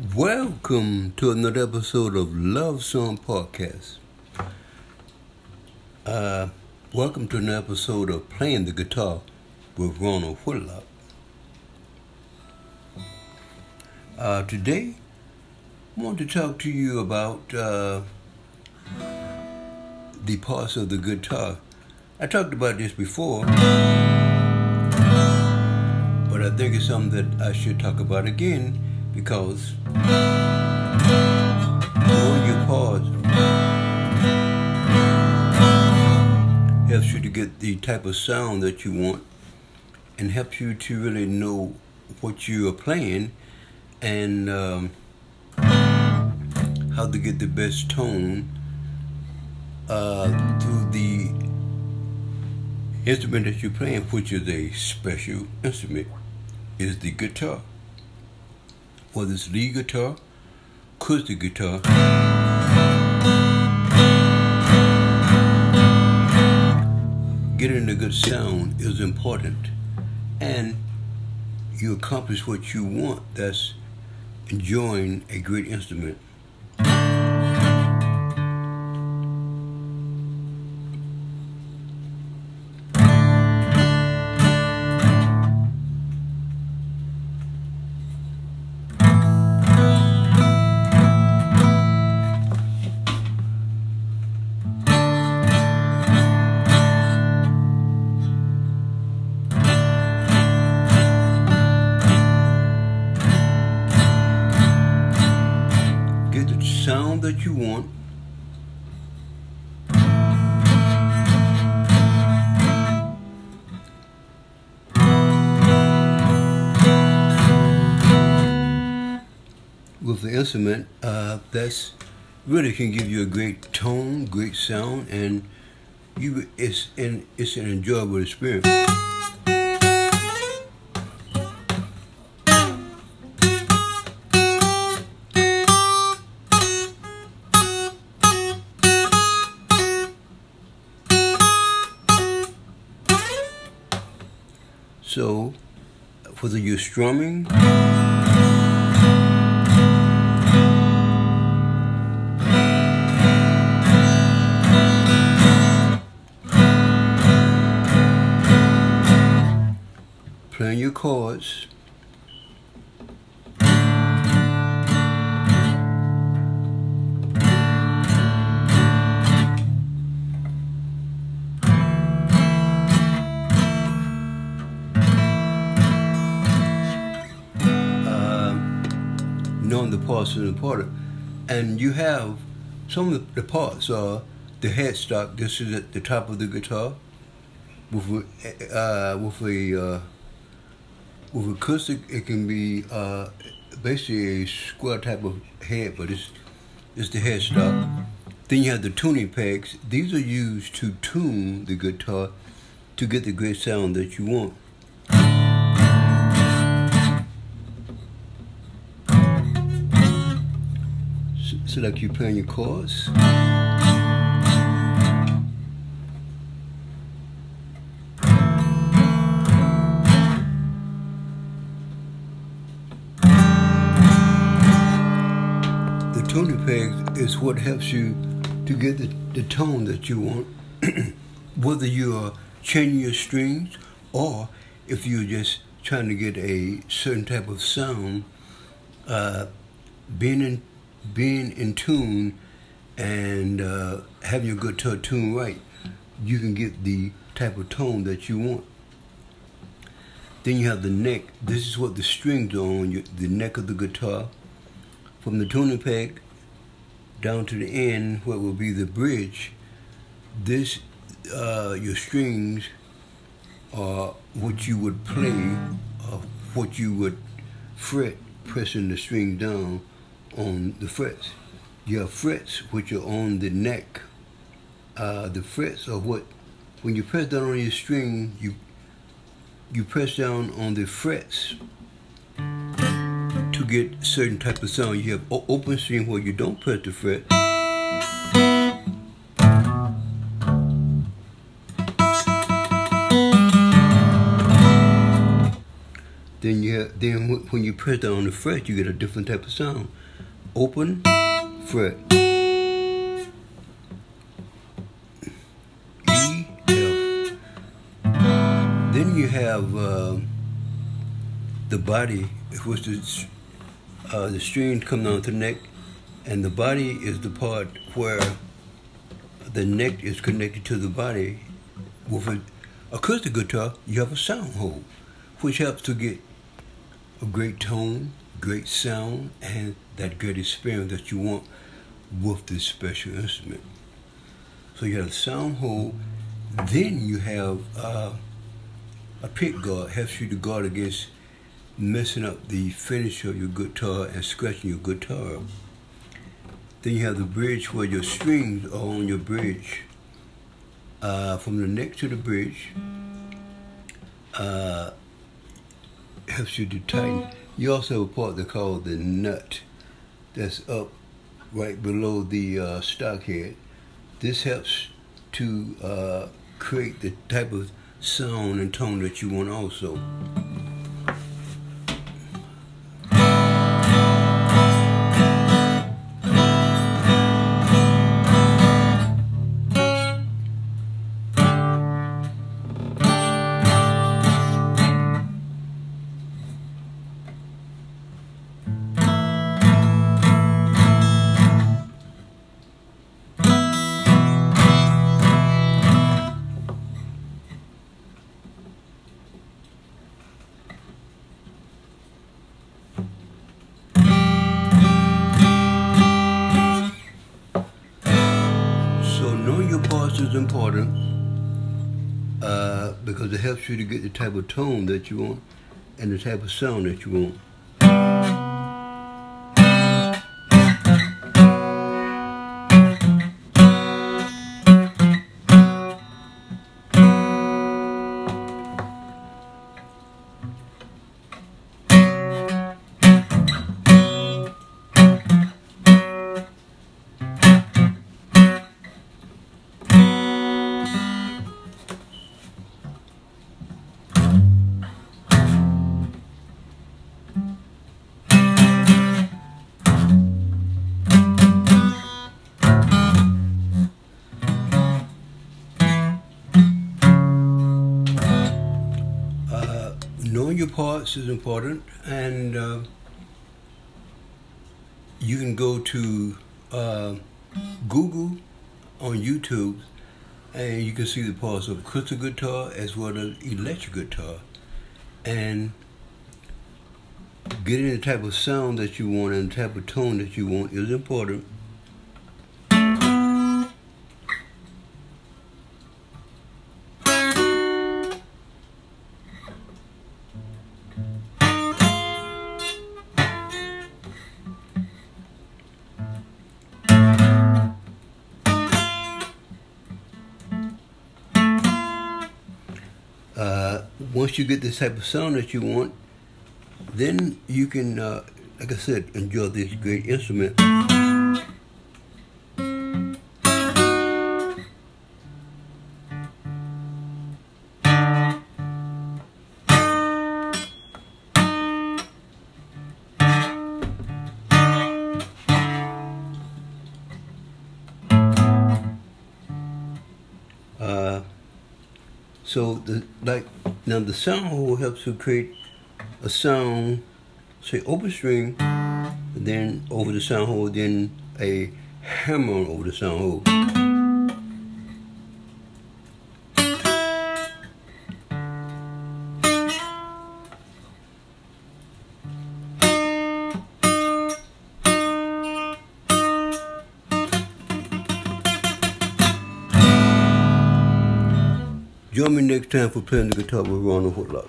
Welcome to another episode of Love Song Podcast. Uh, welcome to another episode of Playing the Guitar with Ronald Whitlock. Uh, today, I want to talk to you about uh, the parts of the guitar. I talked about this before, but I think it's something that I should talk about again because knowing your parts helps you to get the type of sound that you want and helps you to really know what you are playing and um, how to get the best tone uh, through the instrument that you're playing, which is a special instrument, is the guitar whether it's lead guitar, acoustic guitar, getting a good sound is important. And you accomplish what you want, that's enjoying a great instrument. Sound that you want. With the instrument, uh, that's really can give you a great tone, great sound, and you it's and it's an enjoyable experience. So, whether you're strumming, playing your chords, the parts is important. And you have some of the parts are the headstock. This is at the top of the guitar with a, uh, with a uh, with acoustic. It can be uh, basically a square type of head, but it's it's the headstock. Then you have the tuning pegs. These are used to tune the guitar to get the great sound that you want. So like you playing your chords. The tuning peg is what helps you to get the, the tone that you want, whether you are changing your strings or if you're just trying to get a certain type of sound, uh, being in being in tune and uh, having your guitar tuned right, you can get the type of tone that you want. Then you have the neck. This is what the strings are on, your, the neck of the guitar. From the tuning peg down to the end, what will be the bridge, this, uh, your strings are what you would play, uh, what you would fret, pressing the string down on the frets. Your frets which are on the neck. Uh, the frets are what, when you press down on your string, you you press down on the frets to get certain type of sound. You have open string where you don't press the fret. Then you have, then when you press down on the fret, you get a different type of sound. Open, fret. E, F. Then you have uh, the body, which is uh, the strings come down to the neck, and the body is the part where the neck is connected to the body. With an acoustic guitar, you have a sound hole, which helps to get a great tone, great sound, and that good experience that you want with this special instrument. So you have a sound hole, then you have uh, a pick guard, helps you to guard against messing up the finish of your guitar and scratching your guitar. Then you have the bridge where your strings are on your bridge. Uh, from the neck to the bridge, uh, helps you to tighten. You also have a part they call the nut that's up right below the uh, stock head. This helps to uh, create the type of sound and tone that you want also. Is important uh, because it helps you to get the type of tone that you want and the type of sound that you want. Your parts is important, and uh, you can go to uh, Google on YouTube, and you can see the parts of acoustic guitar as well as electric guitar, and getting the type of sound that you want and the type of tone that you want is important. Once you get this type of sound that you want, then you can, uh, like I said, enjoy this great instrument. So the like now the sound hole helps to create a sound, say open string, then over the sound hole, then a hammer over the sound hole. Next time for playing the guitar with Ronald Whitlock.